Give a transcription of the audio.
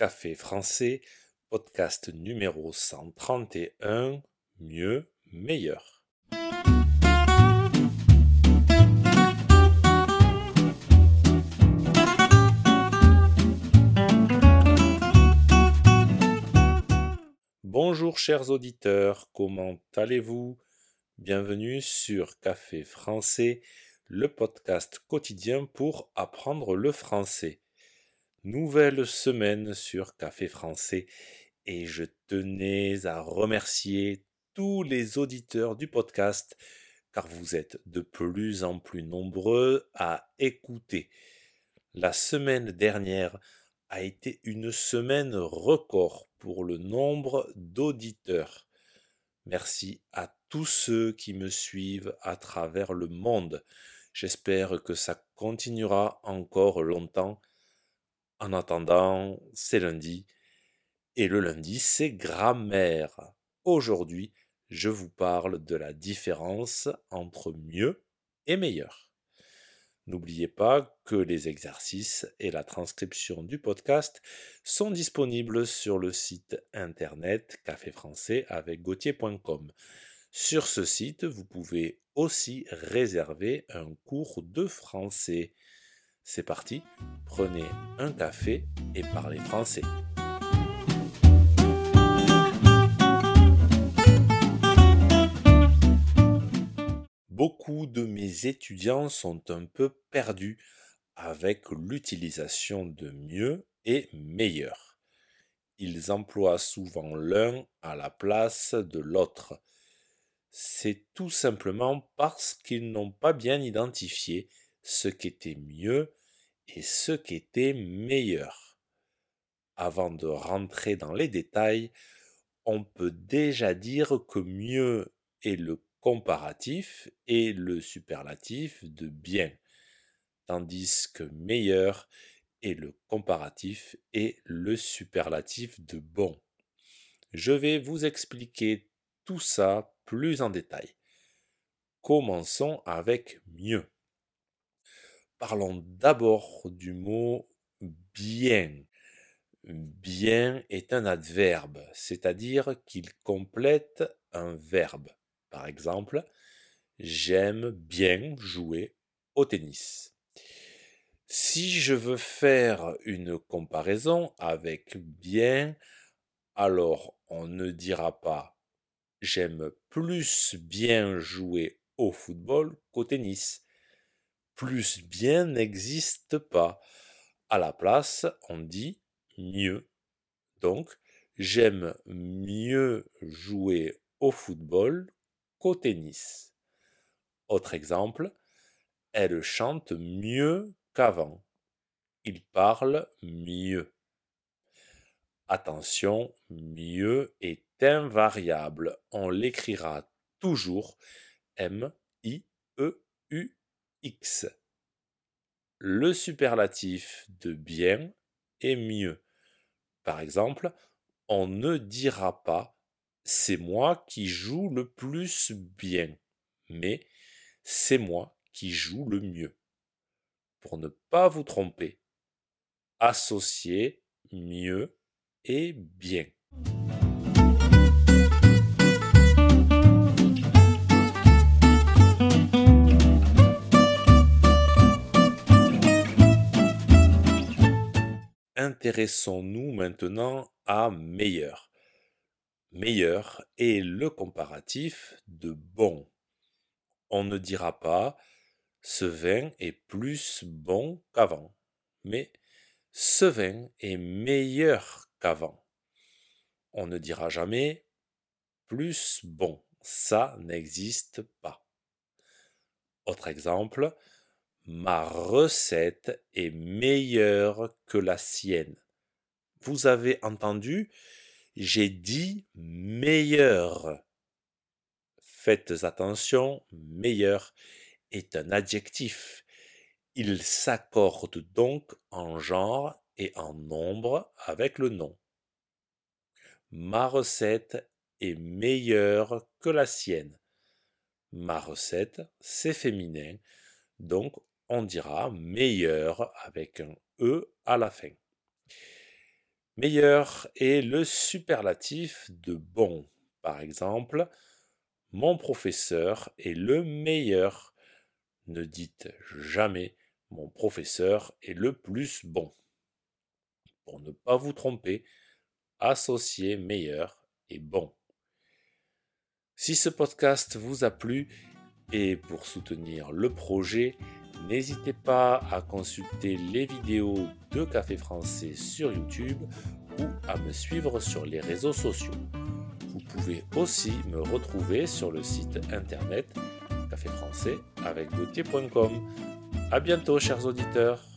Café français, podcast numéro 131, mieux, meilleur. Bonjour chers auditeurs, comment allez-vous? Bienvenue sur Café français, le podcast quotidien pour apprendre le français. Nouvelle semaine sur Café français et je tenais à remercier tous les auditeurs du podcast car vous êtes de plus en plus nombreux à écouter. La semaine dernière a été une semaine record pour le nombre d'auditeurs. Merci à tous ceux qui me suivent à travers le monde. J'espère que ça continuera encore longtemps. En attendant, c'est lundi. Et le lundi, c'est grammaire. Aujourd'hui, je vous parle de la différence entre mieux et meilleur. N'oubliez pas que les exercices et la transcription du podcast sont disponibles sur le site internet café français avec gauthier.com. Sur ce site, vous pouvez aussi réserver un cours de français. C'est parti, prenez un café et parlez français. Beaucoup de mes étudiants sont un peu perdus avec l'utilisation de mieux et meilleur. Ils emploient souvent l'un à la place de l'autre c'est tout simplement parce qu'ils n'ont pas bien identifié ce qu'était mieux et ce qu'était meilleur. Avant de rentrer dans les détails, on peut déjà dire que mieux est le comparatif et le superlatif de bien, tandis que meilleur est le comparatif et le superlatif de bon. Je vais vous expliquer tout ça plus en détail. Commençons avec mieux. Parlons d'abord du mot bien. Bien est un adverbe, c'est-à-dire qu'il complète un verbe. Par exemple, j'aime bien jouer au tennis. Si je veux faire une comparaison avec bien, alors on ne dira pas J'aime plus bien jouer au football qu'au tennis. Plus bien n'existe pas. À la place, on dit mieux. Donc, j'aime mieux jouer au football qu'au tennis. Autre exemple, elle chante mieux qu'avant. Il parle mieux. Attention, mieux est invariable. On l'écrira toujours Le superlatif de bien est mieux. Par exemple, on ne dira pas c'est moi qui joue le plus bien, mais c'est moi qui joue le mieux. Pour ne pas vous tromper, associez mieux et bien. Intéressons-nous maintenant à meilleur. Meilleur est le comparatif de bon. On ne dira pas ce vin est plus bon qu'avant, mais ce vin est meilleur qu'avant. On ne dira jamais plus bon. Ça n'existe pas. Autre exemple, ma recette est meilleure que la sienne. Vous avez entendu, j'ai dit meilleur. Faites attention, meilleur est un adjectif. Il s'accorde donc en genre et en nombre avec le nom. Ma recette est meilleure que la sienne. Ma recette, c'est féminin, donc on dira meilleur avec un E à la fin. Meilleur est le superlatif de bon. Par exemple, mon professeur est le meilleur. Ne dites jamais mon professeur est le plus bon. Pour ne pas vous tromper, associez meilleur et bon. Si ce podcast vous a plu et pour soutenir le projet, n'hésitez pas à consulter les vidéos de Café Français sur YouTube ou à me suivre sur les réseaux sociaux. Vous pouvez aussi me retrouver sur le site internet café français avec A bientôt, chers auditeurs.